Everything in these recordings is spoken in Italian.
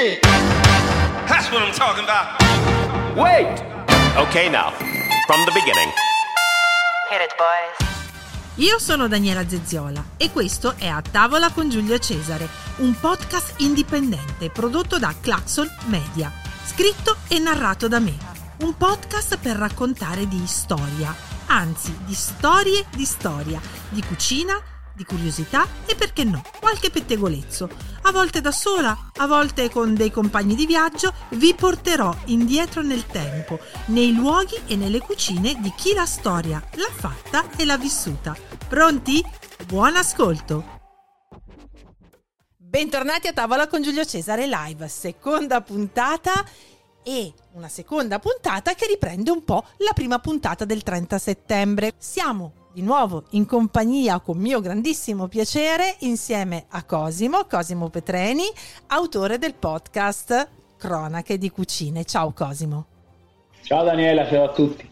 That's what I'm talking about. Wait! Okay, now, from the beginning. Hit it, boys. Io sono Daniela Zezziola e questo è A Tavola con Giulio Cesare, un podcast indipendente prodotto da Claxon Media, scritto e narrato da me. Un podcast per raccontare di storia, anzi di storie di storia, di cucina, di curiosità e perché no, qualche pettegolezzo. A volte da sola, a volte con dei compagni di viaggio, vi porterò indietro nel tempo, nei luoghi e nelle cucine di chi la storia l'ha fatta e l'ha vissuta. Pronti? Buon ascolto! Bentornati a tavola con Giulio Cesare Live, seconda puntata e una seconda puntata che riprende un po' la prima puntata del 30 settembre. Siamo di nuovo in compagnia con mio grandissimo piacere insieme a Cosimo, Cosimo Petreni, autore del podcast Cronache di Cucine. Ciao Cosimo. Ciao Daniela, ciao a tutti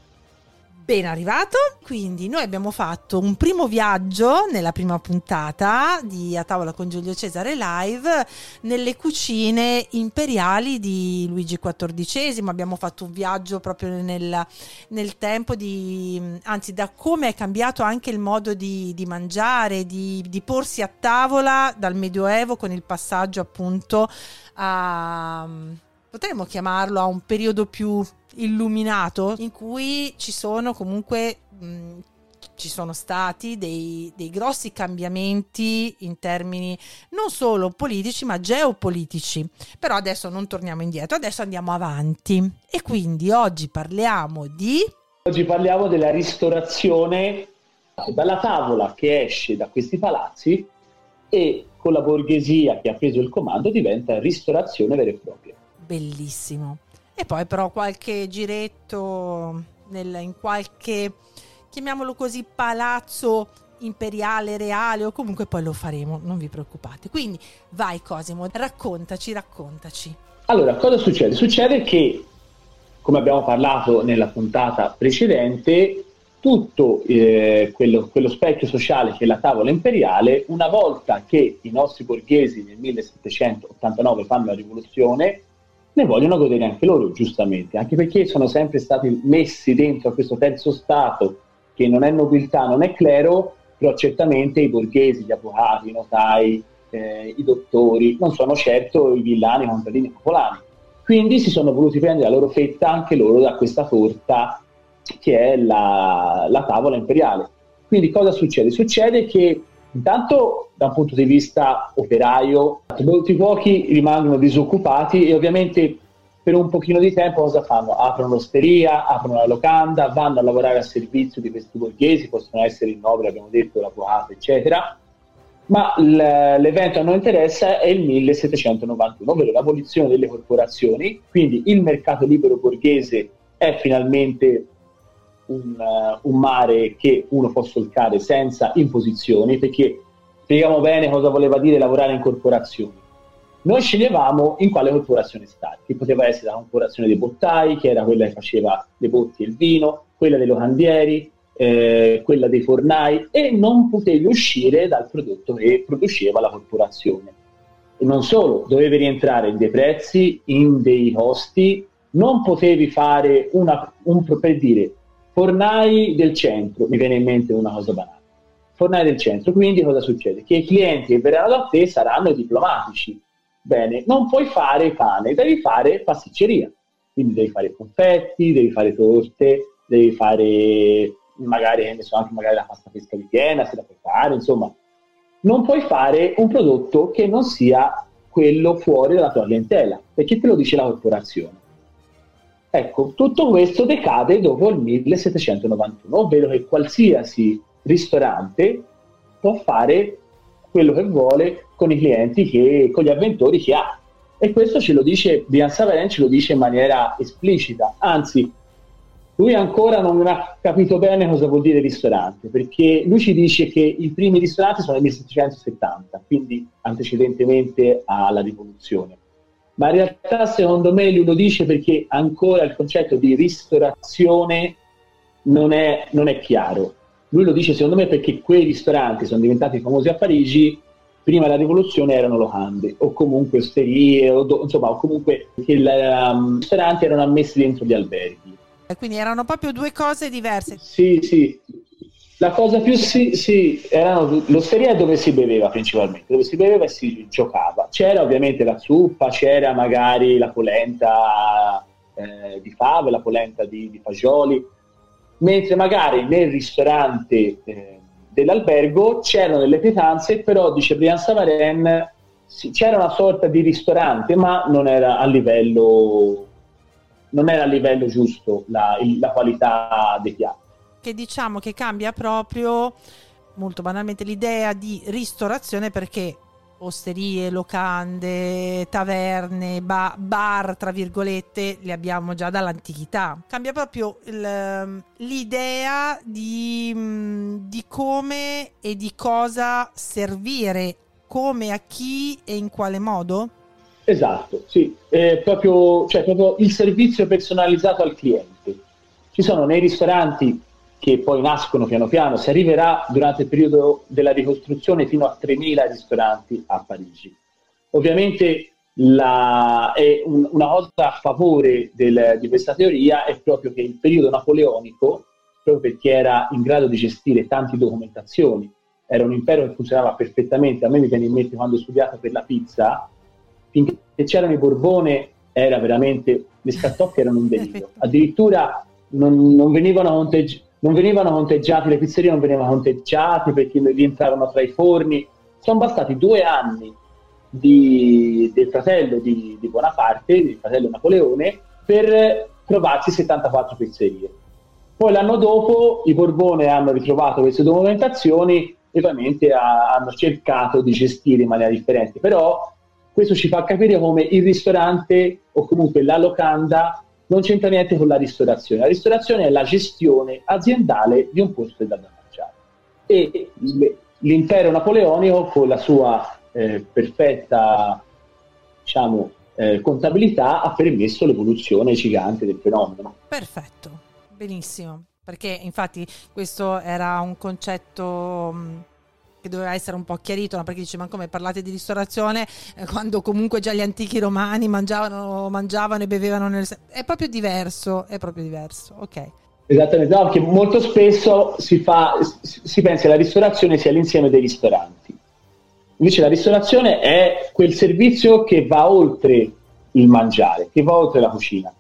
ben arrivato. Quindi noi abbiamo fatto un primo viaggio nella prima puntata di A tavola con Giulio Cesare Live nelle cucine imperiali di Luigi XIV. Abbiamo fatto un viaggio proprio nel, nel tempo di, anzi da come è cambiato anche il modo di, di mangiare, di, di porsi a tavola dal Medioevo con il passaggio appunto a potremmo chiamarlo a un periodo più illuminato in cui ci sono comunque mh, ci sono stati dei, dei, grossi cambiamenti in termini non solo politici ma geopolitici. Però adesso non torniamo indietro, adesso andiamo avanti. E quindi oggi parliamo di... Oggi parliamo della ristorazione dalla tavola che esce da questi palazzi e con la borghesia che ha preso il comando diventa ristorazione vera e propria. Bellissimo. E poi però qualche giretto nel, in qualche, chiamiamolo così, palazzo imperiale, reale o comunque poi lo faremo, non vi preoccupate. Quindi vai Cosimo, raccontaci, raccontaci. Allora, cosa succede? Succede che, come abbiamo parlato nella puntata precedente, tutto eh, quello, quello, specchio sociale che è la tavola imperiale, una volta che i nostri borghesi nel 1789 fanno la rivoluzione, ne vogliono godere anche loro, giustamente, anche perché sono sempre stati messi dentro a questo terzo Stato che non è nobiltà, non è clero, però certamente i borghesi, gli avvocati, i notai, eh, i dottori non sono certo i villani, i contadini popolani. Quindi si sono voluti prendere la loro fetta anche loro da questa torta che è la, la tavola imperiale. Quindi cosa succede? Succede che Intanto da un punto di vista operaio, molti pochi rimangono disoccupati e ovviamente per un pochino di tempo cosa fanno? Aprono l'osteria, aprono la locanda, vanno a lavorare a servizio di questi borghesi, possono essere in opera, abbiamo detto, l'avvocato, eccetera. Ma l'evento a noi interessa è il 1791, ovvero l'abolizione delle corporazioni, quindi il mercato libero borghese è finalmente un, uh, un, mare che uno può solcare senza imposizioni, perché spieghiamo bene cosa voleva dire lavorare in corporazioni. Noi sceglievamo in quale corporazione stare, che poteva essere la corporazione dei bottai, che era quella che faceva le botti e il vino, quella dei locandieri, eh, quella dei fornai, e non potevi uscire dal prodotto che produceva la corporazione. E non solo, dovevi rientrare in dei prezzi, in dei costi, non potevi fare una, un, per dire fornai del centro, mi viene in mente una cosa banale. Fornai del centro, quindi cosa succede? Che i clienti che verranno da te saranno diplomatici. Bene, non puoi fare pane, devi fare pasticceria. Quindi devi fare confetti, devi fare torte, devi fare magari, anche magari la pasta fresca di piena, se la puoi fare, insomma. Non puoi fare un prodotto che non sia quello fuori dalla tua clientela, perché te lo dice la corporazione. Ecco, tutto questo decade dopo il 1791, ovvero che qualsiasi ristorante può fare quello che vuole con i clienti, che, con gli avventori che ha. E questo ce lo dice, Bian Savaren ce lo dice in maniera esplicita, anzi lui ancora non ha capito bene cosa vuol dire ristorante, perché lui ci dice che i primi ristoranti sono nel 1770, quindi antecedentemente alla rivoluzione ma in realtà secondo me lui lo dice perché ancora il concetto di ristorazione non è, non è chiaro. Lui lo dice secondo me perché quei ristoranti sono diventati famosi a Parigi prima della rivoluzione erano locande o comunque osterie o, do, insomma, o comunque che i um, ristoranti erano ammessi dentro gli alberghi. Quindi erano proprio due cose diverse. Sì, sì. La cosa più sì, sì, erano l'osteria dove si beveva principalmente, dove si beveva e si giocava. C'era ovviamente la zuppa, c'era magari la polenta eh, di fave, la polenta di, di, fagioli, mentre magari nel ristorante eh, dell'albergo c'erano delle pietanze, però dice Brian Savaren sì, c'era una sorta di ristorante, ma non era a livello, non era a livello giusto la, la qualità dei piatti che diciamo che cambia proprio molto banalmente l'idea di ristorazione perché osterie, locande, taverne, ba- bar, tra virgolette, li abbiamo già dall'antichità. Cambia proprio il, ehm, l'idea di, mm, di, come e di cosa servire, come a chi e in quale modo? Esatto, sì, è proprio, cioè, proprio il servizio personalizzato al cliente. Ci sono nei ristoranti che poi nascono piano piano, si arriverà durante il periodo della ricostruzione fino a 3.000 ristoranti a Parigi. Ovviamente la, un, una cosa a favore del, di questa teoria è proprio che il periodo napoleonico, proprio perché era in grado di gestire tante documentazioni, era un impero che funzionava perfettamente, a me mi viene in mente quando ho studiato per la pizza, finché c'erano i Borbone era veramente, le scartoffie erano un delirio, addirittura non, non venivano conteggiate non venivano conteggiati, le pizzerie non venivano conteggiate perché rientravano tra i forni. Sono bastati due anni di, del fratello di, di Bonaparte, del fratello Napoleone, per trovarsi 74 pizzerie. Poi l'anno dopo i Borbone hanno ritrovato queste documentazioni e ovviamente ha, hanno cercato di gestire in maniera differente, però questo ci fa capire come il ristorante o comunque la locanda non c'entra niente con la ristorazione. La ristorazione è la gestione aziendale di un posto da mangiare. E l'impero napoleonico, con la sua eh, perfetta diciamo, eh, contabilità, ha permesso l'evoluzione gigante del fenomeno. Perfetto, benissimo. Perché infatti questo era un concetto che doveva essere un po' chiarito, no? perché dice ma come parlate di ristorazione eh, quando comunque già gli antichi romani mangiavano, mangiavano e bevevano nel... È proprio diverso, è proprio diverso, ok. Esattamente, no, perché molto spesso si, fa, si pensa che la ristorazione sia l'insieme dei ristoranti. Invece la ristorazione è quel servizio che va oltre il mangiare, che va oltre la cucina.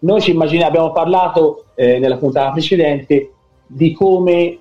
Noi ci immaginiamo, abbiamo parlato eh, nella puntata precedente di come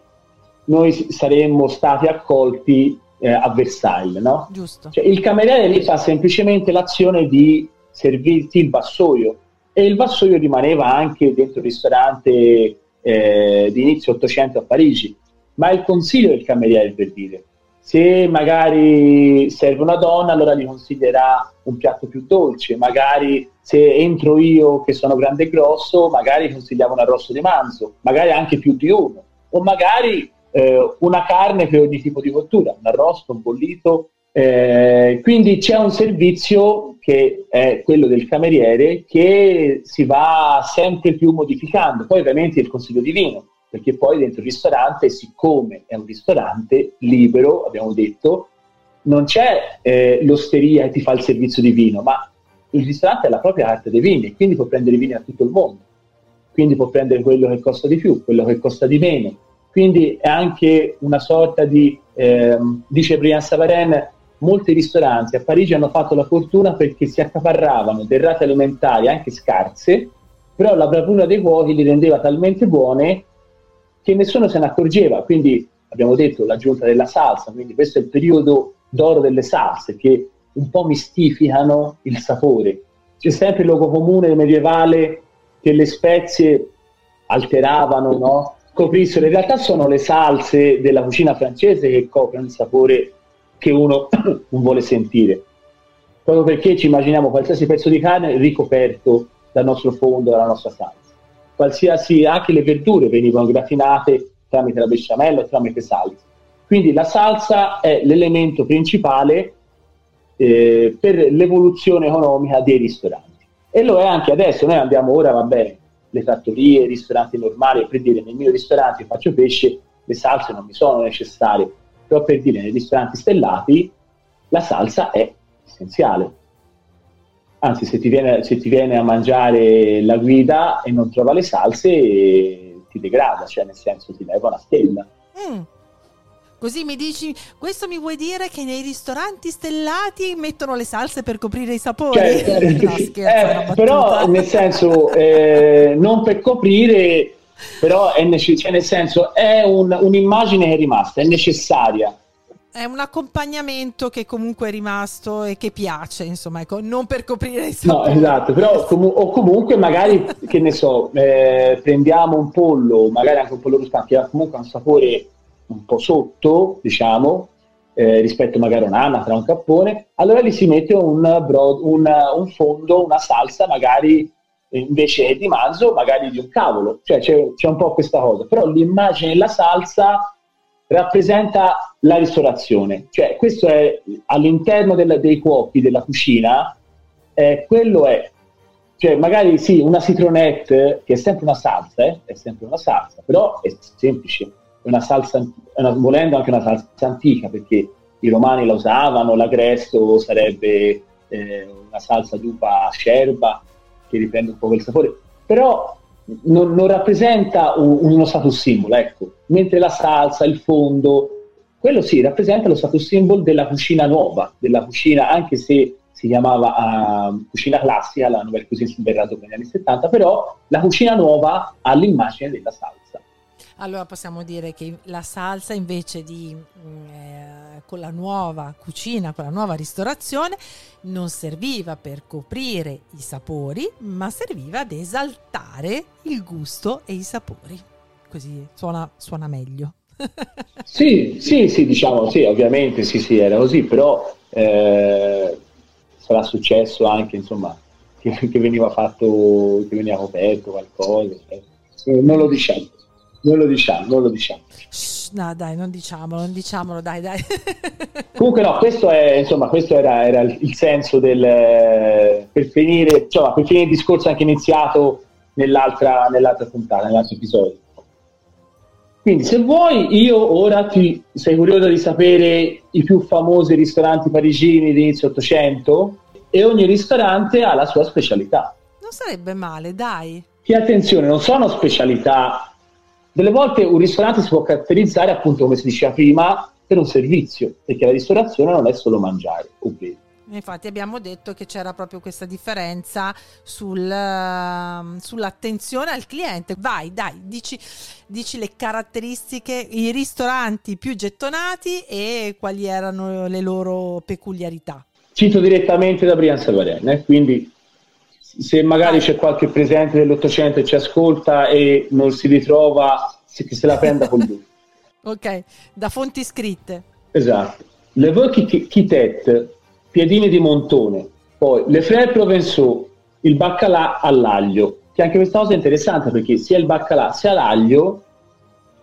noi saremmo stati accolti eh, a Versailles, no? Giusto. Cioè, il cameriere lì fa semplicemente l'azione di servirti il vassoio e il vassoio rimaneva anche dentro il ristorante eh, di inizio 800 a Parigi, ma il consiglio del cameriere per dire se magari serve una donna allora gli consiglierà un piatto più dolce, magari se entro io che sono grande e grosso magari consigliamo un arrosto di manzo, magari anche più di uno, o magari eh, una carne per ogni tipo di cottura, un arrosto, un bollito. Eh, quindi c'è un servizio che è quello del cameriere che si va sempre più modificando. Poi ovviamente il consiglio di vino, perché poi dentro il ristorante, siccome è un ristorante libero, abbiamo detto, non c'è eh, l'osteria che ti fa il servizio di vino, ma il ristorante è la propria arte dei vini, quindi può prendere vini da tutto il mondo. Quindi può prendere quello che costa di più, quello che costa di meno, quindi è anche una sorta di, eh, dice Brian Savaren, molti ristoranti a Parigi hanno fatto la fortuna perché si accaparravano derrate alimentari anche scarse, però la bravura dei cuochi li rendeva talmente buone che nessuno se ne accorgeva. Quindi abbiamo detto l'aggiunta della salsa, quindi questo è il periodo d'oro delle salse che un po' mistificano il sapore. C'è sempre il luogo comune medievale che le spezie alteravano, no? Coprissero, in realtà sono le salse della cucina francese che coprono il sapore che uno non vuole sentire. Proprio perché ci immaginiamo qualsiasi pezzo di carne ricoperto dal nostro fondo, dalla nostra salsa. Qualsiasi, anche le verdure venivano gratinate tramite la besciamella tramite salsa. Quindi la salsa è l'elemento principale eh, per l'evoluzione economica dei ristoranti. E lo è anche adesso, noi andiamo ora, va bene, le trattorie, i ristoranti normali, per dire nel mio ristorante faccio pesce, le salse non mi sono necessarie, però per dire nei ristoranti stellati la salsa è essenziale. Anzi, se ti, viene, se ti viene a mangiare la guida e non trova le salse, ti degrada, cioè nel senso ti leva una stella. Mm. Così mi dici, questo mi vuoi dire che nei ristoranti stellati mettono le salse per coprire i sapori? Cioè, no, scherzo, eh, però nel senso, eh, non per coprire, però è necess- cioè, nel senso, è un, un'immagine che è rimasta, è necessaria. È un accompagnamento che comunque è rimasto e che piace, insomma, ecco, non per coprire i sapori. No, esatto, però com- o comunque magari, che ne so, eh, prendiamo un pollo, magari anche un pollo rustico, che ha comunque un sapore un po' sotto, diciamo, eh, rispetto magari a un'anatra, un cappone, allora gli si mette un, broad, un, un, fondo, una salsa magari invece di manzo, magari di un cavolo, cioè c'è, c'è un po' questa cosa, però l'immagine della salsa rappresenta la ristorazione, cioè questo è all'interno del, dei cuochi della cucina, eh, quello è, cioè magari sì, una citronette che è sempre una salsa, eh, è sempre una salsa, però è semplice, una salsa, una, volendo anche una salsa antica, perché i romani la usavano, l'agresto sarebbe eh, una salsa d'uva scerba che riprende un po' quel sapore, però non, non rappresenta un, uno status symbol, ecco, mentre la salsa, il fondo, quello sì, rappresenta lo status symbol della cucina nuova, della cucina, anche se si chiamava uh, cucina classica, la nouvelle cuisine verrà dopo negli anni 70, però la cucina nuova ha l'immagine della salsa. Allora possiamo dire che la salsa invece di mm, eh, con la nuova cucina, con la nuova ristorazione, non serviva per coprire i sapori, ma serviva ad esaltare il gusto e i sapori. Così suona, suona meglio. sì, sì, sì, diciamo, sì, ovviamente sì, sì, era così, però eh, sarà successo anche, insomma, che, che, veniva fatto, che veniva coperto qualcosa, eh, non lo diciamo. Non lo diciamo, non lo diciamo. No, dai, non diciamolo, non diciamolo, dai, dai. Comunque no, questo, è, insomma, questo era, era, il senso del... per finire, insomma, per finire il discorso anche iniziato nell'altra, nell'altra puntata, nell'altro episodio. Quindi se vuoi, io ora ti sei curioso di sapere i più famosi ristoranti parigini di inizio 800 e ogni ristorante ha la sua specialità. Non sarebbe male, dai. Che attenzione, non sono specialità delle volte un ristorante si può caratterizzare, appunto, come si diceva prima, per un servizio, perché la ristorazione non è solo mangiare o bere. Infatti abbiamo detto che c'era proprio questa differenza sul, uh, sull'attenzione al cliente. Vai, dai, dici, dici, le caratteristiche, i ristoranti più gettonati e quali erano le loro peculiarità. Cito direttamente da Brian Savaren, eh? quindi se magari c'è qualche presente dell'Ottocento e ci ascolta e non si ritrova, che se la prenda con lui. ok, da fonti scritte. Esatto. Le Vaux Quitet, piedini di montone, poi le Frère Provençaux, il baccalà all'aglio, che anche questa cosa è interessante perché sia il baccalà sia l'aglio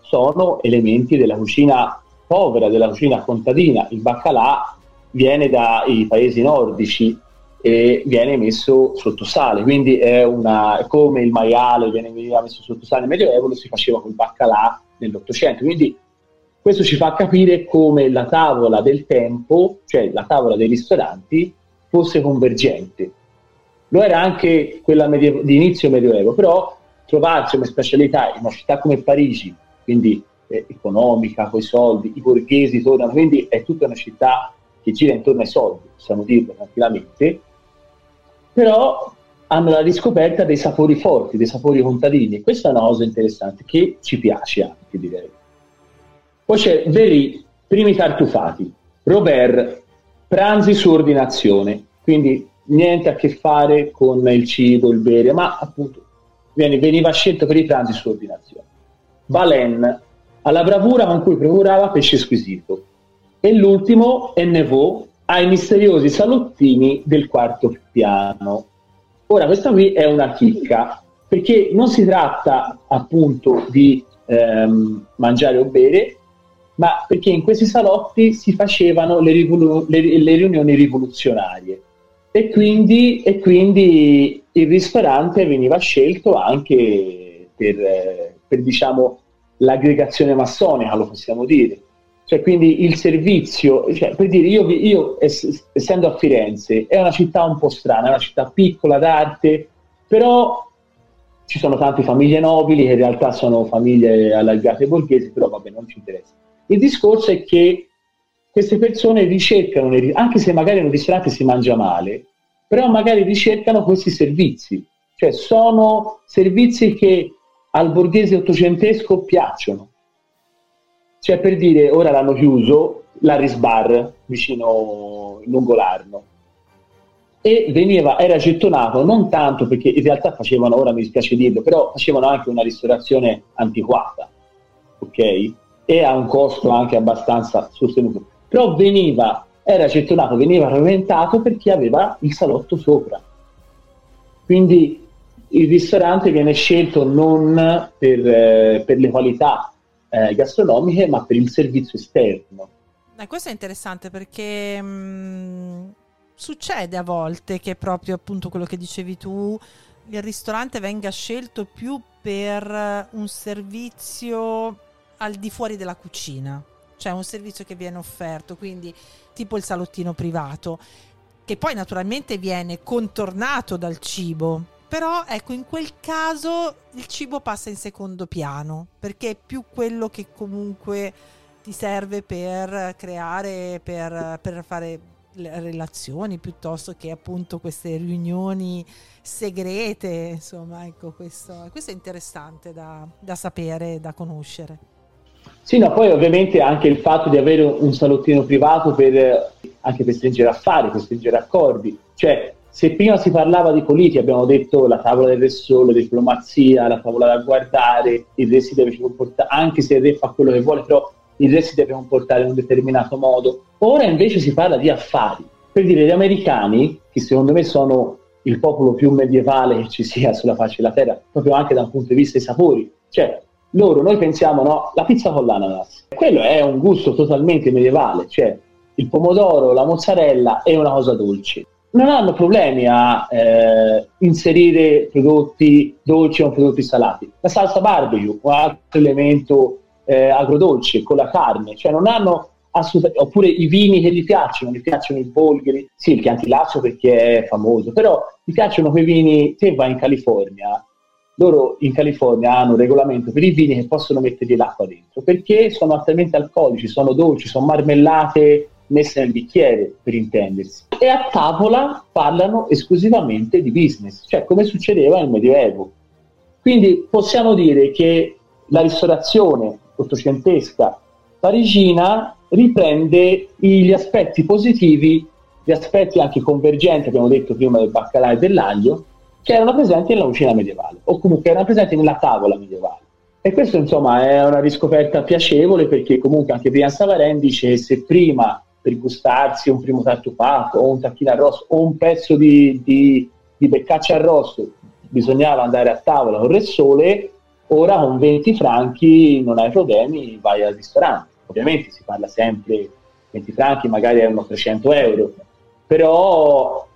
sono elementi della cucina povera, della cucina contadina. Il baccalà viene dai paesi nordici, e viene messo sotto sale, quindi è una, come il maiale viene, messo sotto sale nel Medioevo, lo si faceva col baccalà nell'Ottocento, quindi questo ci fa capire come la tavola del tempo, cioè la tavola dei ristoranti, fosse convergente. Lo era anche quella medievo, di inizio Medioevo, però trovarsi come specialità in una città come Parigi, quindi eh, economica, con i soldi, i borghesi tornano, quindi è tutta una città che gira intorno ai soldi, possiamo dirlo tranquillamente, però hanno la riscoperta dei sapori forti, dei sapori contadini. Questa è una cosa interessante che ci piace anche, direi. Poi c'è Veri, primi tartufati, Robert, pranzi su ordinazione, quindi niente a che fare con il cibo, il bere, ma appunto veniva scelto per i pranzi su ordinazione. Valen, alla bravura con cui procurava pesce squisito. E l'ultimo è Neveu, ai misteriosi salottini del quarto piano. Ora, questa qui è una chicca, perché non si tratta appunto di ehm, mangiare o bere, ma perché in questi salotti si facevano le, rivolu- le, le riunioni rivoluzionarie e quindi, e quindi, il ristorante veniva scelto anche per, per diciamo, l'aggregazione massonica, lo possiamo dire Cioè, quindi il servizio, cioè, per dire, io, io ess- essendo a Firenze, è una città un po' strana, è una città piccola d'arte, però ci sono tante famiglie nobili che in realtà sono famiglie allargate borghesi, però vabbè, non ci interessa. Il discorso è che queste persone ricercano, anche se magari in un ristorante si mangia male, però magari ricercano questi servizi, cioè sono servizi che al borghese ottocentesco piacciono. Cioè per dire, ora l'hanno chiuso l'Aris Bar vicino lungo l'Arno e veniva, era gettonato non tanto perché in realtà facevano, ora mi dispiace dirlo, però facevano anche una ristorazione antiquata, ok? E a un costo anche abbastanza sostenuto. Però veniva, era gettonato, veniva pavimentato perché aveva il salotto sopra. Quindi il ristorante viene scelto non per, eh, per le qualità eh, gastronomiche, ma per il servizio esterno. Eh, questo è interessante perché mh, mm, succede a volte che proprio appunto quello che dicevi tu, il ristorante venga scelto più per un servizio al di fuori della cucina, cioè un servizio che viene offerto, quindi tipo il salottino privato, che poi naturalmente viene contornato dal cibo. Però ecco, in quel caso il cibo passa in secondo piano, perché è più quello che comunque ti serve per creare, per, per fare relazioni piuttosto che appunto queste riunioni segrete, insomma, ecco, questo, questo è interessante da, da sapere, da conoscere. Sì, no, poi ovviamente anche il fatto di avere un salottino privato per, anche per stringere affari, per stringere accordi, cioè se prima si parlava di politica, abbiamo detto la tavola del Re Sole, diplomazia, la tavola da guardare, il re si deve comportare, anche se il re fa quello che vuole, però il re si deve comportare in un determinato modo. Ora invece si parla di affari. Per dire, gli americani, che secondo me sono il popolo più medievale che ci sia sulla faccia della terra, proprio anche dal punto di vista dei sapori, cioè loro, noi pensiamo, no, la pizza con l'ananas, quello è un gusto totalmente medievale, cioè il pomodoro, la mozzarella è una cosa dolce. Non hanno problemi a eh, inserire prodotti dolci o prodotti salati. La salsa barbecue, un altro elemento eh, agrodolce con la carne, cioè non hanno assolutamente, oppure i vini che gli piacciono, gli piacciono i bolgheri, sì, il Chianti Lasso perché è famoso, però gli piacciono quei vini, se vai in California, loro in California hanno un regolamento per i vini che possono mettergli l'acqua dentro, perché sono altamente alcolici, sono dolci, sono marmellate messe nel bicchiere, per intendersi. E a tavola parlano esclusivamente di business, cioè come succedeva nel Medioevo. Quindi possiamo dire che la ristorazione ottocentesca parigina riprende gli aspetti positivi, gli aspetti anche convergenti, abbiamo detto prima del baccalà e dell'aglio, che erano presenti nella cucina medievale, o comunque erano presenti nella tavola medievale. E questo insomma è una riscoperta piacevole perché comunque anche Brian Savaren dice se prima per gustarsi un primo tartufato o un tacchino arrosto o un pezzo di, di, di beccaccia arrosto bisognava andare a tavola con il sole, ora con 20 franchi non hai problemi, vai al ristorante. Ovviamente si parla sempre 20 franchi, magari erano 300 euro, però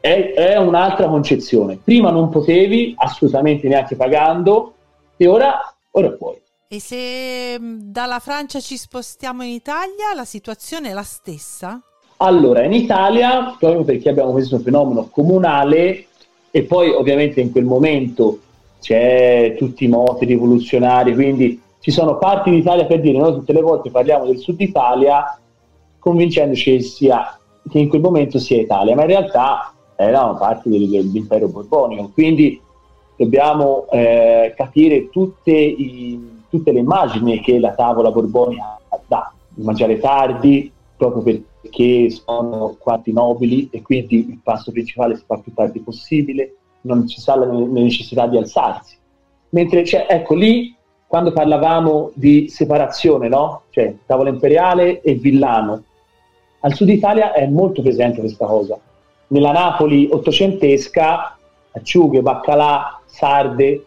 è, è, un'altra concezione. Prima non potevi, assolutamente neanche pagando, e ora, ora puoi. E se mm, dalla Francia ci spostiamo in Italia, la situazione è la stessa? Allora, in Italia, proprio perché abbiamo questo fenomeno comunale, e poi ovviamente in quel momento c'è tutti i moti rivoluzionari, quindi ci sono parti d'Italia per dire, noi tutte le volte parliamo del sud Italia convincendoci che, sia, che in quel momento sia Italia, ma in realtà erano parti dell'impero borbonico, quindi dobbiamo eh, capire tutte, i, tutte, le immagini che la tavola borbonica dà, mangiare tardi, proprio perché sono quarti nobili e quindi il passo principale si fa più tardi possibile, non ci sta la necessità di alzarsi. Mentre, cioè, ecco, lì, quando parlavamo di separazione, no? Cioè, tavola imperiale e villano, al sud Italia è molto presente questa cosa. Nella Napoli ottocentesca, acciughe, baccalà, sarde,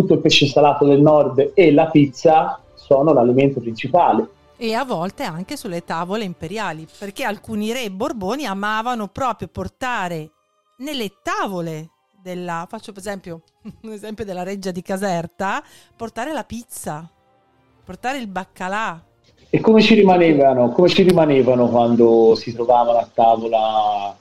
tutto il pesce salato del nord e la pizza sono l'alimento principale. E a volte anche sulle tavole imperiali, perché alcuni re borboni amavano proprio portare nelle tavole della, faccio per esempio un esempio della reggia di Caserta, portare la pizza, portare il baccalà. E come ci rimanevano, come ci rimanevano quando si trovavano a tavola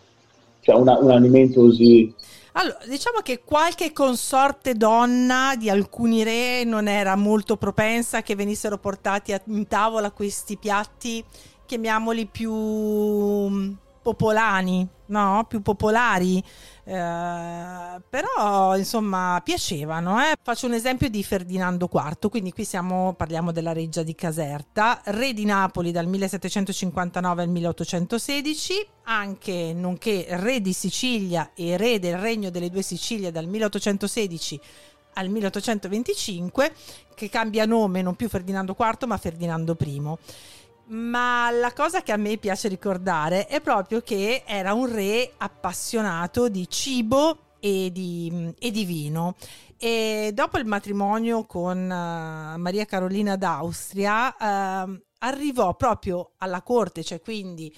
cioè una, un alimento così allora, diciamo che qualche consorte donna di alcuni re non era molto propensa che venissero portati a, in tavola questi piatti, chiamiamoli più mm, popolani, no? Più popolari. Eh, però insomma piacevano. Eh? Faccio un esempio di Ferdinando IV, quindi qui siamo, parliamo della reggia di Caserta, re di Napoli dal 1759 al 1816, anche nonché re di Sicilia e re del regno delle due Sicilie dal 1816 al 1825, che cambia nome non più Ferdinando IV ma Ferdinando I ma la cosa che a me piace ricordare è proprio che era un re appassionato di cibo e di, e di vino. E dopo il matrimonio con uh, Maria Carolina d'Austria, uh, arrivò proprio alla corte, cioè quindi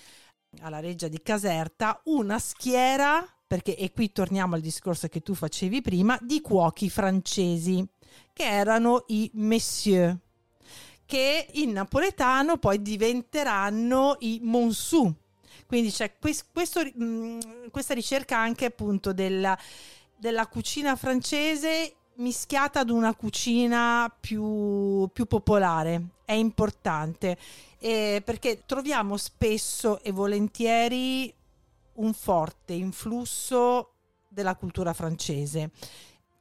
alla reggia di Caserta, una schiera, perché, e qui torniamo al discorso che tu facevi prima, di cuochi francesi, che erano i messieurs che in napoletano poi diventeranno i Monsu. Quindi c'è questo, mm, questa ricerca anche appunto della, della cucina francese mischiata ad una cucina più, più popolare. È importante eh, perché troviamo spesso e volentieri un forte influsso della cultura francese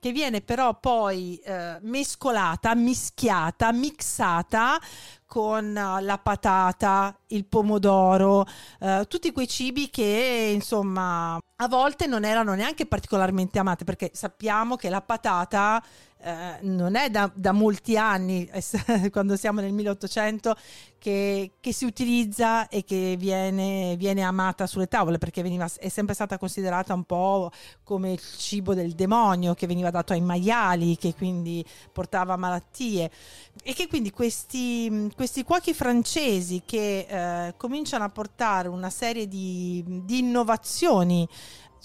che viene però poi eh, mescolata, mischiata, mixata con uh, la patata, il pomodoro, uh, tutti quei cibi che insomma a volte non erano neanche particolarmente amati perché sappiamo che la patata eh, non è da, da, molti anni, quando siamo nel 1800, che, che si utilizza e che viene, viene, amata sulle tavole, perché veniva, è sempre stata considerata un po' come il cibo del demonio che veniva dato ai maiali, che quindi portava malattie. E che quindi questi, questi cuochi francesi che eh, cominciano a portare una serie di, di innovazioni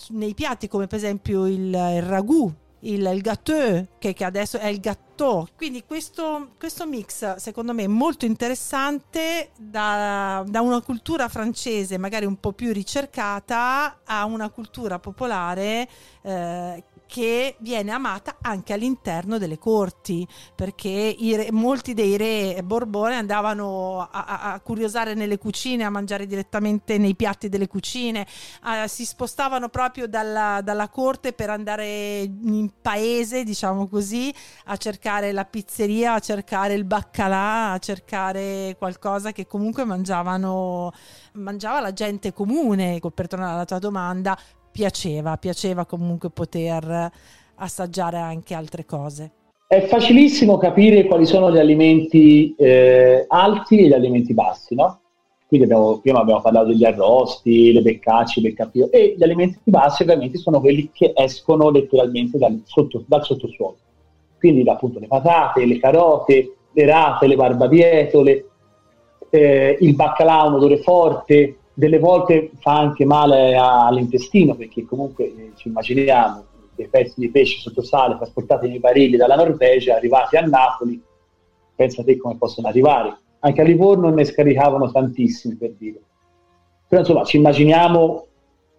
nei piatti come per esempio il, il ragù il, il gâteau, che, che, adesso è il gâteau. Quindi questo, questo mix, secondo me, è molto interessante da, da, una cultura francese magari un po' più ricercata a una cultura popolare eh, che viene amata anche all'interno delle corti, perché re, molti dei re Borbone andavano a, a, curiosare nelle cucine, a mangiare direttamente nei piatti delle cucine, a, si spostavano proprio dalla, dalla, corte per andare in paese, diciamo così, a cercare la pizzeria, a cercare il baccalà, a cercare qualcosa che comunque mangiavano, mangiava la gente comune, per tornare alla tua domanda, piaceva, piaceva comunque poter assaggiare anche altre cose. È facilissimo capire quali sono gli alimenti eh, alti e gli alimenti bassi, no? Quindi abbiamo, prima abbiamo parlato degli arrosti, le beccacce, il beccapio e gli alimenti bassi ovviamente sono quelli che escono letteralmente dal, sotto, dal sottosuolo. Quindi appunto le patate, le carote, le rate, le barbabietole, eh, il baccalà un odore forte, delle volte fa anche male all'intestino perché comunque eh, ci immaginiamo dei pezzi di pesce sotto sale trasportati nei barili dalla Norvegia, arrivati a Napoli, pensate come possono arrivare. Anche a Livorno ne scaricavano tantissimi per dire. Però insomma ci immaginiamo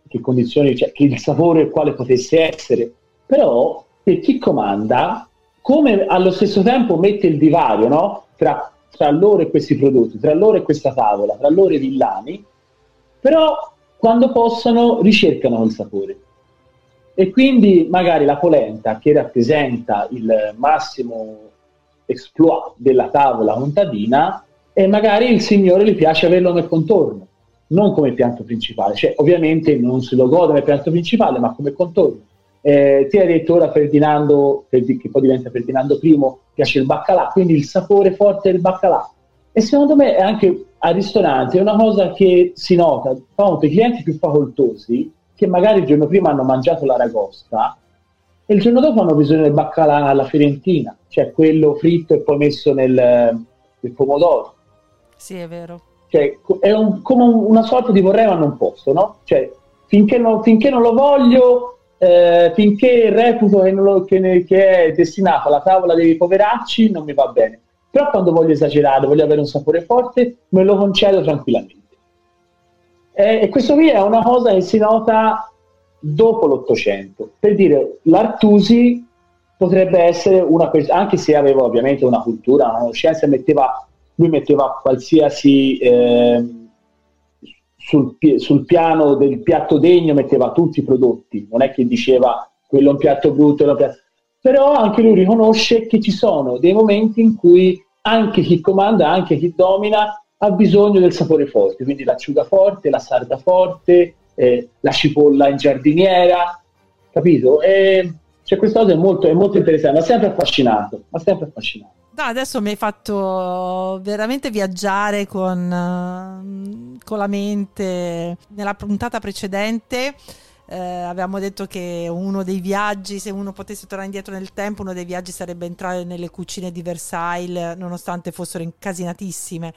che condizioni, cioè che il sapore quale potesse essere, però per chi comanda, come allo stesso tempo mette il divario no? tra, tra loro e questi prodotti, tra loro e questa tavola, tra loro e i villani, però quando possono ricercano il sapore. E quindi magari la polenta che rappresenta il massimo exploit della tavola contadina e magari il signore gli piace averlo nel contorno, non come pianto principale, cioè ovviamente non se lo gode come pianto principale ma come contorno. Eh, ti hai detto ora Ferdinando, che poi diventa Ferdinando I, piace il baccalà, quindi il sapore forte del baccalà. E secondo me è anche al ristorante è una cosa che si nota, i clienti più facoltosi che magari il giorno prima hanno mangiato l'aragosta e il giorno dopo hanno bisogno del baccalà alla fiorentina, cioè quello fritto e poi messo nel, nel pomodoro. Sì, è vero. Cioè, è un, come un, una sorta di vorrei ma non posso, no? Cioè, finché non, finché non lo voglio, eh, finché reputo che, lo, che, che, è destinato alla tavola dei poveracci, non mi va bene però quando voglio esagerare, voglio avere un sapore forte, me lo concedo tranquillamente. E, e questo qui è una cosa che si nota dopo l'Ottocento. Per dire, l'Artusi potrebbe essere una persona, anche se aveva ovviamente una cultura, una conoscenza, metteva, lui metteva qualsiasi... Eh, sul, sul, piano del piatto degno metteva tutti i prodotti, non è che diceva quello è un piatto brutto, è un piatto... però anche lui riconosce che ci sono dei momenti in cui anche chi comanda, anche chi domina ha bisogno del sapore forte, quindi l'acciuga forte, la sarda forte, eh, la cipolla in giardiniera, capito? E cioè, questa cosa è molto, è molto interessante, mi ha sempre affascinato, mi sempre affascinato. No, adesso mi hai fatto veramente viaggiare con, con la mente. Nella puntata precedente eh, avevamo detto che uno dei viaggi, se uno potesse tornare indietro nel tempo, uno dei viaggi sarebbe entrare nelle cucine di Versailles, nonostante fossero incasinatissime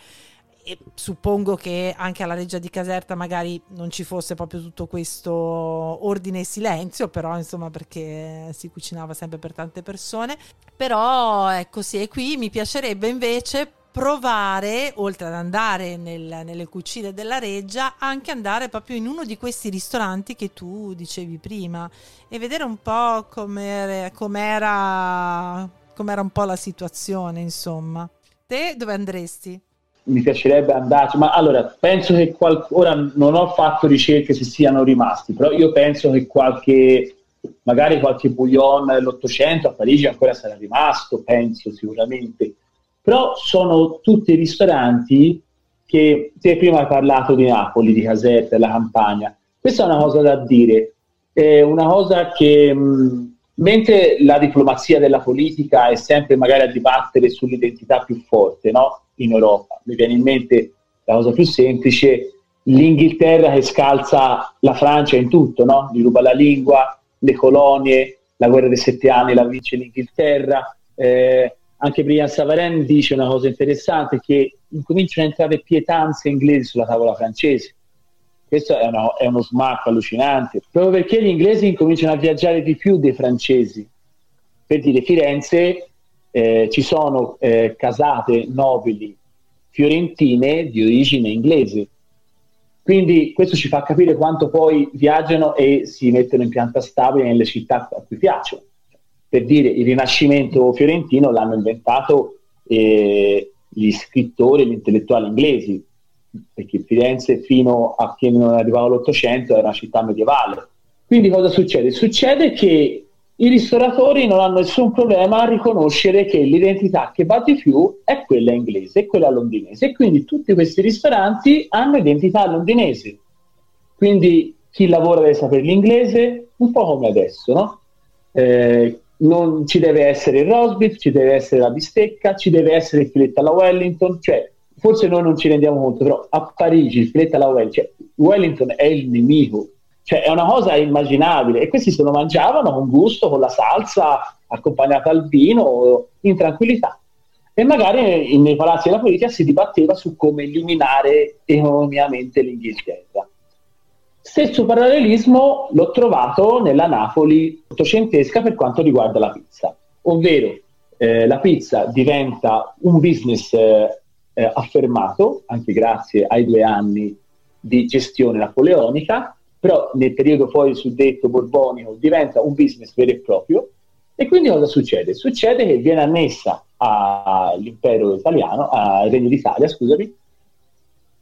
e suppongo che anche alla Reggia di Caserta magari non ci fosse proprio tutto questo ordine e silenzio, però insomma perché si cucinava sempre per tante persone. Però ecco sì, e qui mi piacerebbe invece provare, oltre ad andare nel, nelle cucine della Reggia, anche andare proprio in uno di questi ristoranti che tu dicevi prima e vedere un po' com'era, com'era, un po' la situazione, insomma. Te dove andresti? mi piacerebbe andarci, ma allora penso che qual- ora non ho fatto ricerche se siano rimasti, però io penso che qualche, magari qualche bouillon dell'Ottocento a Parigi ancora sarà rimasto, penso sicuramente, però sono tutti ristoranti che te prima parlato di Napoli, di Caserta, della Campania, questa è una cosa da dire, è una cosa che mh, mentre la diplomazia della politica è sempre magari a dibattere sull'identità più forte, no? in Europa. Mi viene in mente la cosa più semplice, l'Inghilterra che scalza la Francia in tutto, no? gli ruba la lingua, le colonie, la guerra dei sette anni la vince l'Inghilterra. Eh, anche Brian Savaren dice una cosa interessante, che incominciano a entrare pietanze inglesi sulla tavola francese. Questo è, una, è uno smacco allucinante, proprio perché gli inglesi incominciano a viaggiare di più dei francesi. Per dire, Firenze eh, ci sono eh, casate nobili fiorentine di origine inglese. Quindi questo ci fa capire quanto poi viaggiano e si mettono in pianta stabile nelle città a cui piacciono. Per dire, il Rinascimento fiorentino l'hanno inventato eh, gli scrittori e gli intellettuali inglesi, perché Firenze fino a che non arrivava l'Ottocento era una città medievale. Quindi cosa succede? Succede che i ristoratori non hanno nessun problema a riconoscere che l'identità che va di più è quella inglese e quella londinese e quindi tutti questi ristoranti hanno identità londinese. Quindi chi lavora deve sapere l'inglese, un po' come adesso, no? Eh, non ci deve essere il roast beef, ci deve essere la bistecca, ci deve essere il filetto alla Wellington, cioè forse noi non ci rendiamo conto, però a Parigi il filetto alla Wellington, cioè, Wellington è il nemico cioè è una cosa immaginabile e questi se lo mangiavano con gusto, con la salsa accompagnata al vino, in tranquillità. E magari nei palazzi della politica si dibatteva su come eliminare economicamente l'Inghilterra. Stesso parallelismo l'ho trovato nella Napoli ottocentesca per quanto riguarda la pizza, ovvero eh, la pizza diventa un business eh, eh affermato, anche grazie ai due anni di gestione napoleonica, però nel periodo poi suddetto borbonico diventa un business vero e proprio e quindi cosa succede? Succede che viene annessa all'impero italiano, al Regno d'Italia, scusami,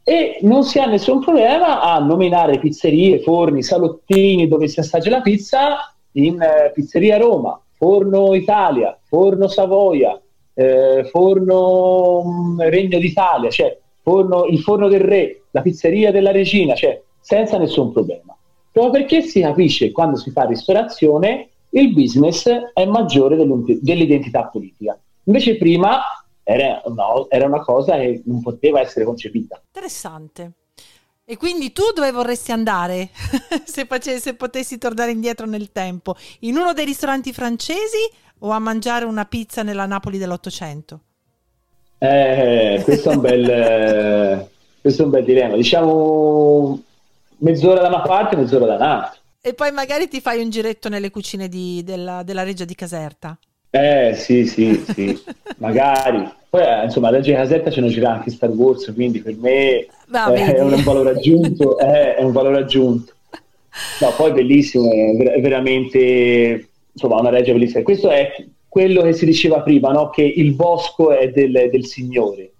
e non si ha nessun problema a nominare pizzerie, forni, salottini dove si assaggia la pizza in eh, Pizzeria Roma, Forno Italia, Forno Savoia, eh, Forno mh, mm, Regno d'Italia, cioè forno, il Forno del Re, la Pizzeria della Regina, cioè senza nessun problema. Proprio perché si capisce quando si fa ristorazione il business è maggiore dell'identità politica. Invece prima era una, era una cosa che non poteva essere concepita. Interessante. E quindi tu dove vorresti andare se, face, se, potessi tornare indietro nel tempo? In uno dei ristoranti francesi o a mangiare una pizza nella Napoli dell'Ottocento? Eh, questo, è un bel, eh, questo è un bel dilemma. Diciamo mezz'ora da una parte, mezz'ora da un'altra. E poi magari ti fai un giretto nelle cucine di, della, della Reggia di Caserta. Eh sì, sì, sì, magari. Poi eh, insomma, la Regia Casetta ce ne gira anche Star Wars, quindi per me Va, eh, è un valore aggiunto. eh, è un valore aggiunto. No, poi bellissimo, è, ver- è veramente insomma una regia bellissima. Questo è quello che si diceva prima, no? che il bosco è del, del Signore,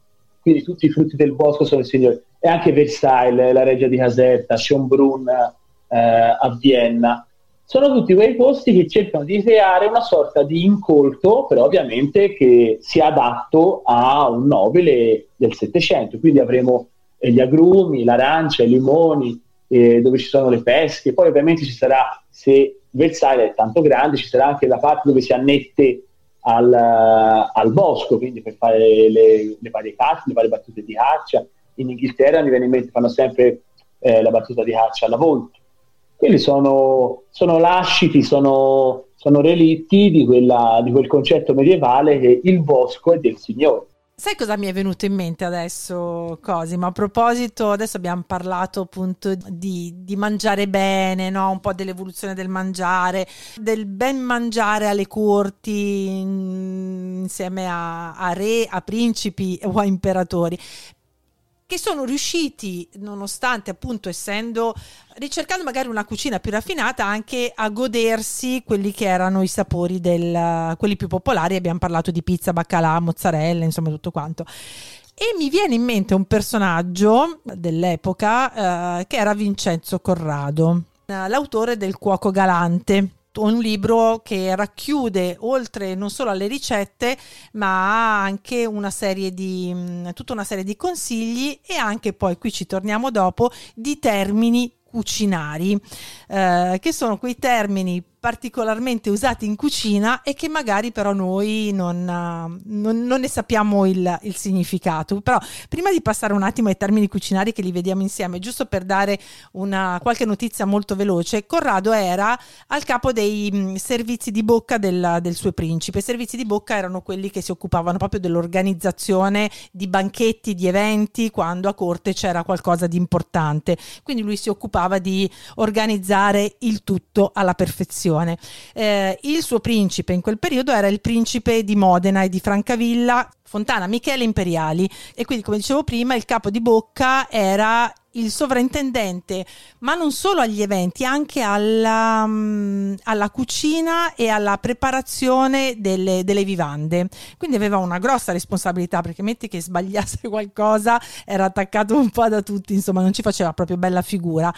quindi tutti i frutti del bosco sono del Signore. E anche Versailles, la regia di Caserta, Schönbrunn eh, a Vienna, sono tutti quei posti che cercano di creare una sorta di incolto, però ovviamente che sia adatto a un nobile del Settecento. Quindi avremo eh, gli agrumi, l'arancia, i limoni, eh, dove ci sono le pesche. Poi ovviamente ci sarà, se Versailles è tanto grande, ci sarà anche la parte dove si annette al, al bosco, quindi per fare le, le varie cacce, le varie battute di caccia. In Inghilterra mi viene in mente fanno sempre eh, la battuta di caccia alla volta quelli sono, sono lasciti, sono, sono relitti di, quella, di quel concetto medievale che il bosco è del Signore. Sai cosa mi è venuto in mente adesso, Cosimo? A proposito, adesso abbiamo parlato appunto di, di mangiare bene, no? un po' dell'evoluzione del mangiare, del ben mangiare alle corti insieme a, a re, a principi o a imperatori che sono riusciti, nonostante appunto essendo, ricercando magari una cucina più raffinata, anche a godersi quelli che erano i sapori del, quelli più popolari, abbiamo parlato di pizza, baccalà, mozzarella, insomma tutto quanto. E mi viene in mente un personaggio dell'epoca eh, che era Vincenzo Corrado, l'autore del Cuoco Galante un libro che racchiude oltre non solo alle ricette ma anche una serie di tutta una serie di consigli e anche poi qui ci torniamo dopo di termini cucinari eh, che sono quei termini particolarmente usati in cucina e che magari però noi non, non, non ne sappiamo il, il, significato. Però prima di passare un attimo ai termini cucinari che li vediamo insieme, giusto per dare una, qualche notizia molto veloce, Corrado era al capo dei mh, servizi di bocca del, del suo principe. I servizi di bocca erano quelli che si occupavano proprio dell'organizzazione di banchetti, di eventi, quando a corte c'era qualcosa di importante. Quindi lui si occupava di organizzare il tutto alla perfezione nazione. Eh, il suo principe in quel periodo era il principe di Modena e di Francavilla, Fontana Michele Imperiali e quindi come dicevo prima il capo di bocca era il sovrintendente, ma non solo agli eventi, anche alla, um, alla cucina e alla preparazione delle, delle, vivande. Quindi aveva una grossa responsabilità perché metti che sbagliasse qualcosa era attaccato un po' da tutti, insomma non ci faceva proprio bella figura.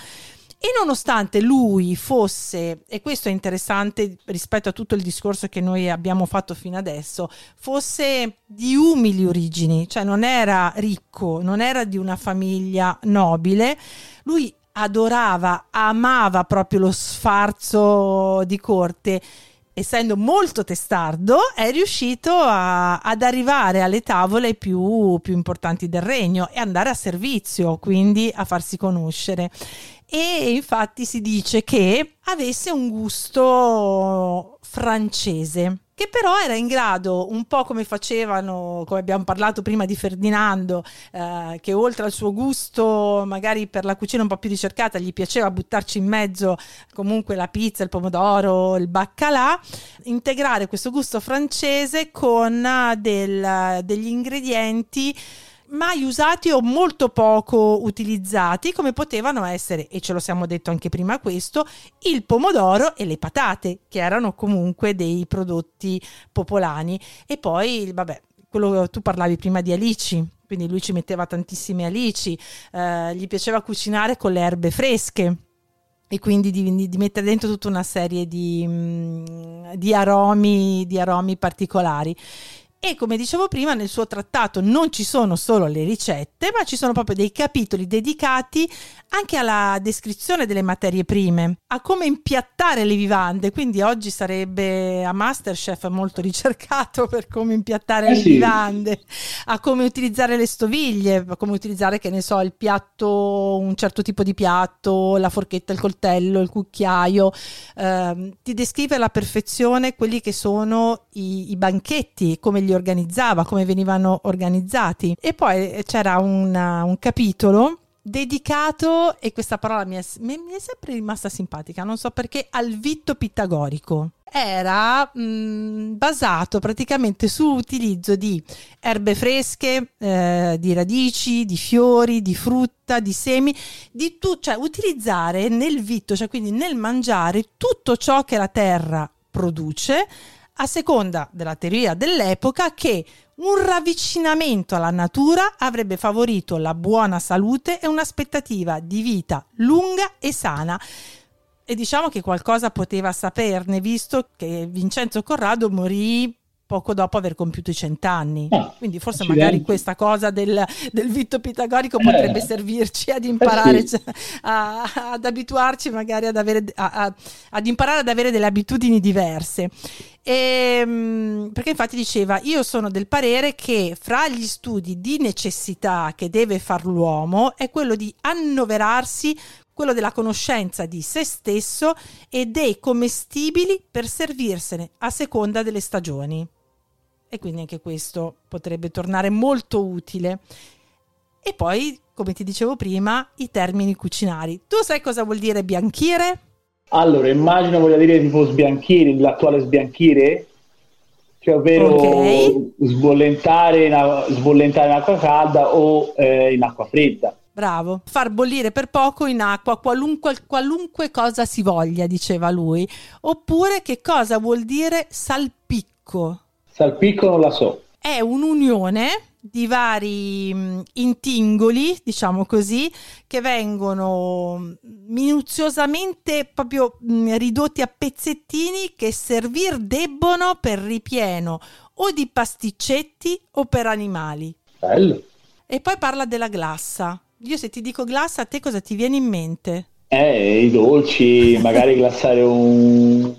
E nonostante lui fosse, e questo è interessante rispetto a tutto il discorso che noi abbiamo fatto fino adesso, fosse di umili origini, cioè non era ricco, non era di una famiglia nobile, lui adorava, amava proprio lo sfarzo di corte. Essendo molto testardo, è riuscito a, ad arrivare alle tavole più, più, importanti del regno e andare a servizio, quindi a farsi conoscere e infatti si dice che avesse un gusto francese che però era in grado, un po' come facevano, come abbiamo parlato prima di Ferdinando, eh, che oltre al suo gusto magari per la cucina un po' più ricercata, gli piaceva buttarci in mezzo comunque la pizza, il pomodoro, il baccalà, integrare questo gusto francese con del, degli ingredienti mai usati o molto poco utilizzati come potevano essere, e ce lo siamo detto anche prima questo, il pomodoro e le patate, che erano comunque dei prodotti popolani. E poi, vabbè, quello tu parlavi prima di alici, quindi lui ci metteva tantissime alici, eh, gli piaceva cucinare con le erbe fresche e quindi di, di, mettere dentro tutta una serie di, mm, di, aromi, di aromi particolari. E come dicevo prima, nel suo trattato non ci sono solo le ricette, ma ci sono proprio dei capitoli dedicati anche alla descrizione delle materie prime, a come impiattare le vivande. Quindi oggi sarebbe a Masterchef molto ricercato per come impiattare eh le sì. vivande, a come utilizzare le stoviglie, a come utilizzare, che ne so, il piatto, un certo tipo di piatto, la forchetta, il coltello, il cucchiaio. Eh, ti descrive alla perfezione quelli che sono i, i banchetti, come li organizzava, come venivano organizzati. E poi c'era una, un capitolo dedicato, e questa parola mi è, mi è, sempre rimasta simpatica, non so perché, al vitto pitagorico. era mh, basato praticamente sull'utilizzo di erbe fresche, eh, di radici, di fiori, di frutta, di semi, di tu- cioè utilizzare nel vitto, cioè quindi nel mangiare tutto ciò che la terra produce a seconda della teoria dell'epoca che un ravvicinamento alla natura avrebbe favorito la buona salute e un'aspettativa di vita lunga e sana. E diciamo che qualcosa poteva saperne, visto che Vincenzo Corrado morì poco dopo aver compiuto i cent'anni. Ah, Quindi forse accidenti. magari questa cosa del, del vitto pitagorico Eh. potrebbe servirci ad imparare, Eh sì. cioè, a- ad abituarci magari ad, avere, a- a- ad imparare ad avere delle abitudini diverse. Ehm, perché infatti diceva, io sono del parere che fra gli studi di necessità che deve far l'uomo è quello di annoverarsi quello della conoscenza di se stesso e dei commestibili per servirsene a seconda delle stagioni. E quindi anche questo potrebbe tornare molto utile. E poi, come ti dicevo prima, i termini cucinari. Tu sai cosa vuol dire bianchire? Allora, immagino voglia dire tipo sbianchire, l'attuale sbianchire, cioè ovvero Ok. sbollentare, in, sbollentare in acqua calda o eh, in acqua fredda. Bravo, far bollire per poco in acqua qualunque, qualunque cosa si voglia, diceva lui. Oppure che cosa vuol dire salpicco? Salpicco non la so. È un'unione di vari mh, intingoli, diciamo così, che vengono minuziosamente proprio mh, ridotti a pezzettini che servir debbono per ripieno o di pasticcetti o per animali. Bello. E poi parla della glassa. Io se ti dico glassa, a te cosa ti viene in mente? Eh, i dolci, magari glassare un,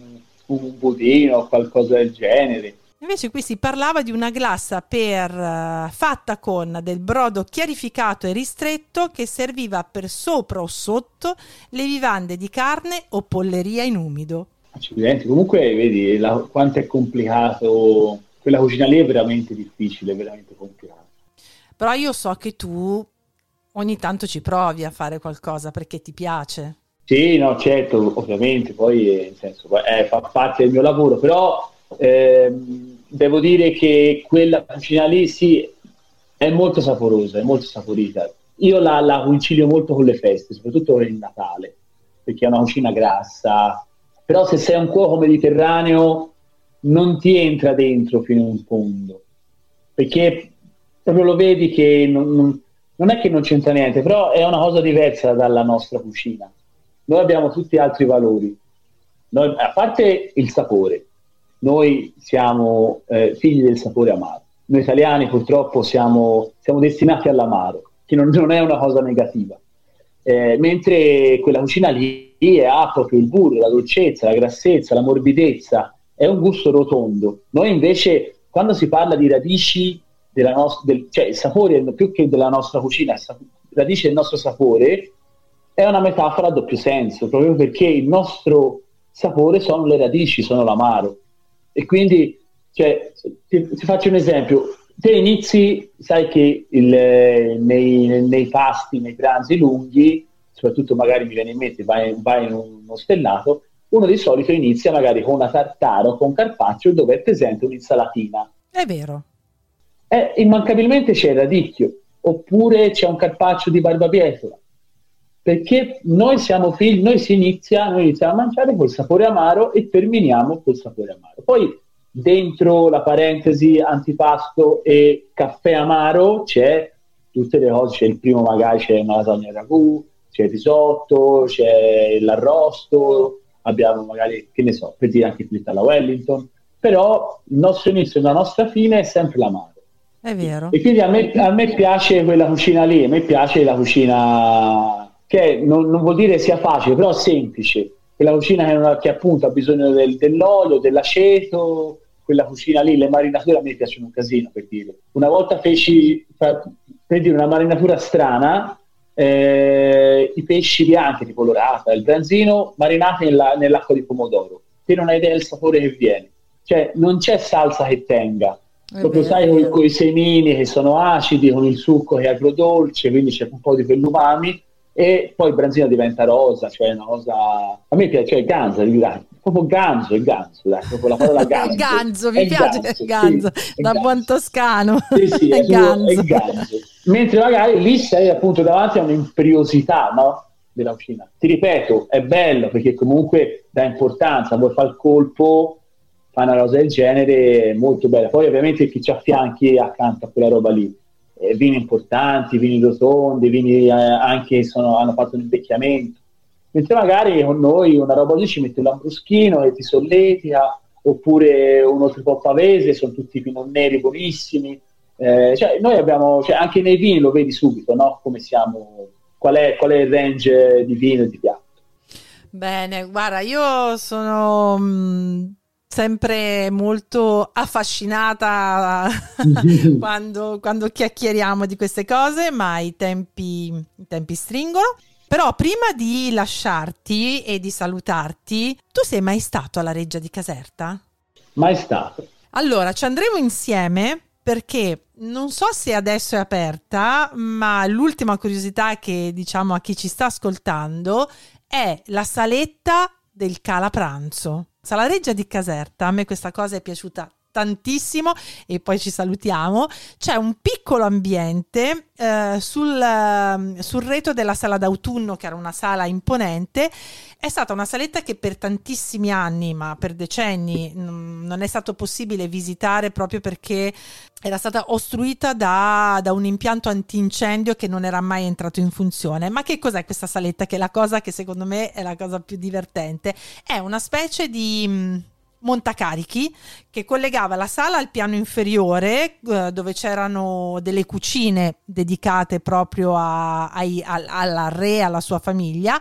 un budino o qualcosa del genere. Invece qui si parlava di una glassa per, eh, fatta con del brodo chiarificato e ristretto che serviva per sopra o sotto le vivande di carne o polleria in umido. Accidenti. Comunque, vedi la- quanto è complicato. Quella cucina lì è veramente difficile, veramente complicata. Però io so che tu ogni tanto ci provi a fare qualcosa perché ti piace. Sì, no, certo, ovviamente, poi eh, senso, eh, fa parte del mio lavoro, però ehm, devo dire che quella cucina lì sì, è molto saporosa, è molto saporita. Io la, la concilio molto con le feste, soprattutto con il Natale, perché è una cucina grassa, però se sei un cuoco mediterraneo non ti entra dentro fino in fondo, perché proprio lo vedi che non, non- non è che non c'entra niente, però è una cosa diversa dalla nostra cucina. Noi abbiamo tutti altri valori, Noi- a parte il sapore, noi siamo eh, figli del sapore amaro. Noi italiani purtroppo siamo, siamo destinati all'amaro, che non, non è una cosa negativa. Eh, mentre quella cucina lì ha proprio il burro, la dolcezza, la grassezza, la morbidezza, è un gusto rotondo. Noi invece, quando si parla di radici della nostra, del, cioè il sapore più che della nostra cucina, il sap- radici del nostro sapore, è una metafora a doppio senso, proprio perché il nostro sapore sono le radici, sono l'amaro. E quindi, cioè, ti, ti faccio un esempio. Te inizi, sai che il, nei, nei pasti, nei pranzi lunghi, soprattutto magari mi viene in mente, vai, vai in un- uno stellato, uno di solito inizia magari con una tartara o con carpaccio dove è presente un'insalatina. È vero. Eh, immancabilmente c'è il radicchio, oppure c'è un carpaccio di barbabietola. Perché noi siamo figli, noi si inizia, noi iniziamo a mangiare col sapore amaro e terminiamo col sapore amaro. Poi dentro la parentesi antipasto e caffè amaro c'è tutte le cose, c'è il primo magari c'è una lasagna ragù, c'è il risotto, c'è l'arrosto, abbiamo magari, che ne so, per dire anche fritta alla Wellington, però il nostro inizio e la nostra fine è sempre l'amaro. È vero. E quindi a me, a me piace quella cucina lì, a me piace la cucina che non, non vuol dire sia facile, però semplice. Quella cucina che, non che appunto ha bisogno del- dell'olio, dell'aceto, quella cucina lì, le marinature a me piacciono un casino per dire. Una volta feci, per dire, una marinatura strana, eh, i pesci bianchi tipo l'orata, il branzino marinati nella- nell'acqua di pomodoro. Te non hai idea del sapore che viene. Cioè non c'è salsa che tenga, È proprio vero, sai con, vero. i semini che sono acidi, con il succo che è agrodolce, quindi c'è un po' di quell'umami e poi il branzino diventa rosa, cioè una cosa... A me piace, cioè ganzo, proprio ganzo, il ganzo, dai, proprio la parola ganzo. il ganzo, mi piace ganzo, il ganzo, sì, da ganzo. buon toscano. Sì, sì, È è, proprio- è ganzo. ganzo. Mentre magari lì sei appunto davanti a un'imperiosità, no? Della cucina. Ti ripeto, è bello perché comunque dà importanza, vuoi fare il colpo, fa una cosa del genere, molto bella. Poi ovviamente chi ci affianchi accanto a quella roba lì. Eh, vini importanti, vini rotondi, vini eh, anche che hanno fatto un invecchiamento. Mentre magari con noi una roba così ci mette lambruschino e ti solletica, oppure un oltrepò pavese, sono tutti pinot neri buonissimi. Eh, cioè, noi abbiamo, cioè, anche nei vini lo vedi subito, no? Come siamo, qual è, qual è il range di vino e di piatto. Bene, guarda, io sono mh, sempre molto affascinata quando, quando chiacchieriamo di queste cose, ma i tempi, i tempi stringono. Però prima di lasciarti e di salutarti, tu sei mai stato alla Reggia di Caserta? Mai stato. Allora, ci andremo insieme perché non so se adesso è aperta, ma l'ultima curiosità che diciamo a chi ci sta ascoltando è la saletta del Calapranzo. Sala Reggia di Caserta, a me questa cosa è piaciuta tantissimo e poi ci salutiamo. C'è un piccolo ambiente eh, sul, eh, sul retro della sala d'autunno, che era una sala imponente. È stata una saletta che per tantissimi anni, ma per decenni, mm, non è stato possibile visitare proprio perché era stata ostruita da, da un impianto antincendio che non era mai entrato in funzione. Ma che cos'è questa saletta? Che è la cosa che secondo me è la cosa più divertente. È una specie di montacarichi che collegava la sala al piano inferiore eh, dove c'erano delle cucine dedicate proprio a- ai- al- alla re, alla sua famiglia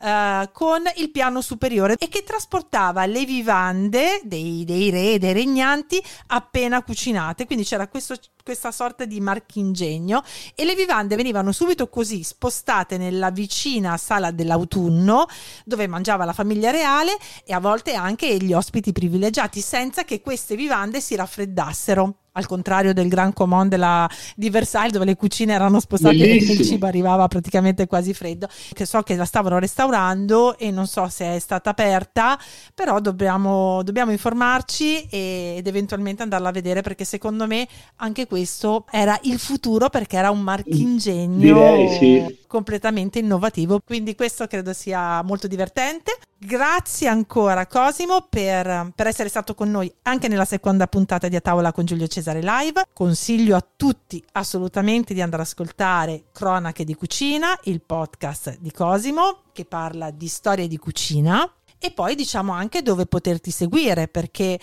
eh, con il piano superiore e che trasportava le vivande dei, dei re, dei regnanti appena cucinate. Quindi c'era questo- questa sorta di marchingegno e le vivande venivano subito così spostate nella vicina sala dell'autunno dove mangiava la famiglia reale e a volte anche gli ospiti privilegiati senza che queste vivande si raffreddassero. Al contrario del Gran Comon della, di Versailles, dove le cucine erano spostate e il cibo arrivava praticamente quasi freddo. Che so che la stavano restaurando e non so se è stata aperta, però dobbiamo, dobbiamo informarci e- ed eventualmente andarla a vedere perché secondo me anche questo era il futuro perché era un marchingegno Direi, sì. completamente innovativo. Quindi questo credo sia molto divertente. Grazie ancora Cosimo per, per essere stato con noi anche nella seconda puntata di A Tavola con Giulio Cesare Live. Consiglio a tutti assolutamente di andare ad ascoltare Cronache di Cucina, il podcast di Cosimo che parla di storie di cucina. E poi diciamo anche dove poterti seguire perché eh,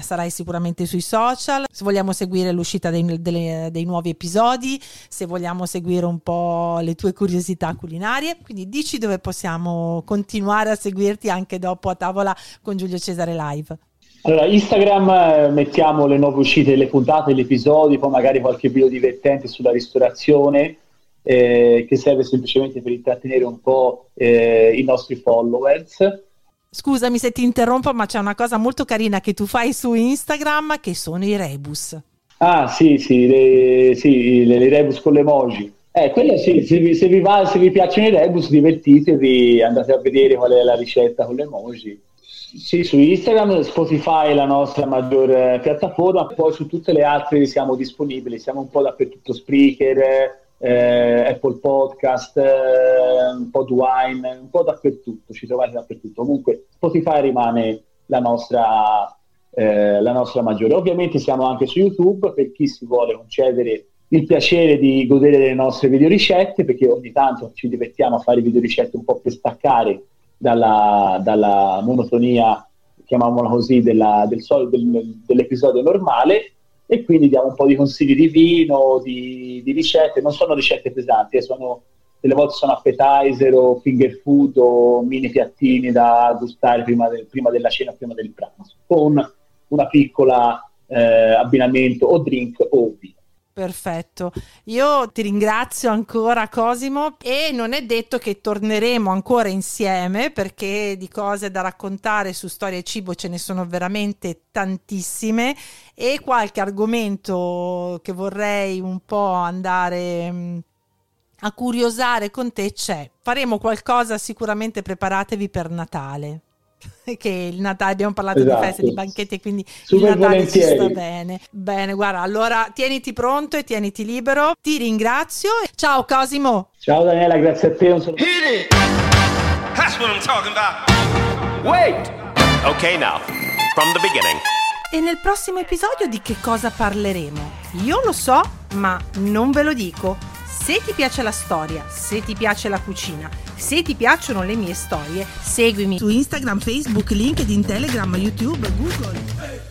sarai sicuramente sui social, se vogliamo seguire l'uscita dei, delle- dei nuovi episodi, se vogliamo seguire un po' le tue curiosità culinarie, quindi dici dove possiamo continuare a seguirti anche dopo a tavola con Giulio Cesare Live. Allora, Instagram eh, mettiamo le nuove uscite delle puntate, gli episodi, poi magari qualche video divertente sulla ristorazione eh, che serve semplicemente per intrattenere un po' eh, i nostri followers. Scusami se ti interrompo, ma c'è una cosa molto carina che tu fai su Instagram che sono i rebus. Ah, sì, sì, le, sì, le, le rebus con le emoji. Eh, quello sì, se vi, se vi va- se vi piacciono i rebus, divertitevi, andate a vedere qual è la ricetta con le emoji. Sì, su Instagram, Spotify è la nostra maggior eh, piattaforma, poi su tutte le altre siamo disponibili, siamo un po' dappertutto, Spreaker, eh, Apple Podcast, eh, Podwine, un po' dappertutto, ci trovate dappertutto. Comunque Spotify rimane la nostra, eh, la nostra maggiore. Ovviamente siamo anche su YouTube per chi si vuole concedere il piacere di godere delle nostre videoricette, perché ogni tanto ci divertiamo a fare videoricette un po' per staccare dalla, dalla monotonia, chiamiamola così, della- del del- dell'episodio normale e quindi diamo un po' di consigli di vino, di, di ricette, non sono ricette pesanti, eh, sono, delle volte sono appetizer o finger food o mini piattini da gustare prima, del- prima della cena, prima del pranzo, con una piccola eh, abbinamento o drink o vino. Perfetto, io ti ringrazio ancora Cosimo e non è detto che torneremo ancora insieme perché di cose da raccontare su storia e cibo ce ne sono veramente tantissime e qualche argomento che vorrei un po' andare mm, a curiosare con te c'è. Faremo qualcosa sicuramente preparatevi per Natale. Che il Natale abbiamo parlato Esatto. di feste, di banchetti, quindi Super il Natale ci sta volentieri. bene. Bene, guarda, allora tieniti pronto e tieniti libero. Ti ringrazio. Ciao Cosimo. Ciao Daniela, grazie a te. Un saluto. That's what I'm talking about. Wait! Okay, now, from the beginning. E nel prossimo episodio di che cosa parleremo? Io lo so, ma non ve lo dico. Se ti piace la storia, se ti piace la cucina, se ti piacciono le mie storie, seguimi su Instagram, Facebook, LinkedIn, Telegram, YouTube, Google.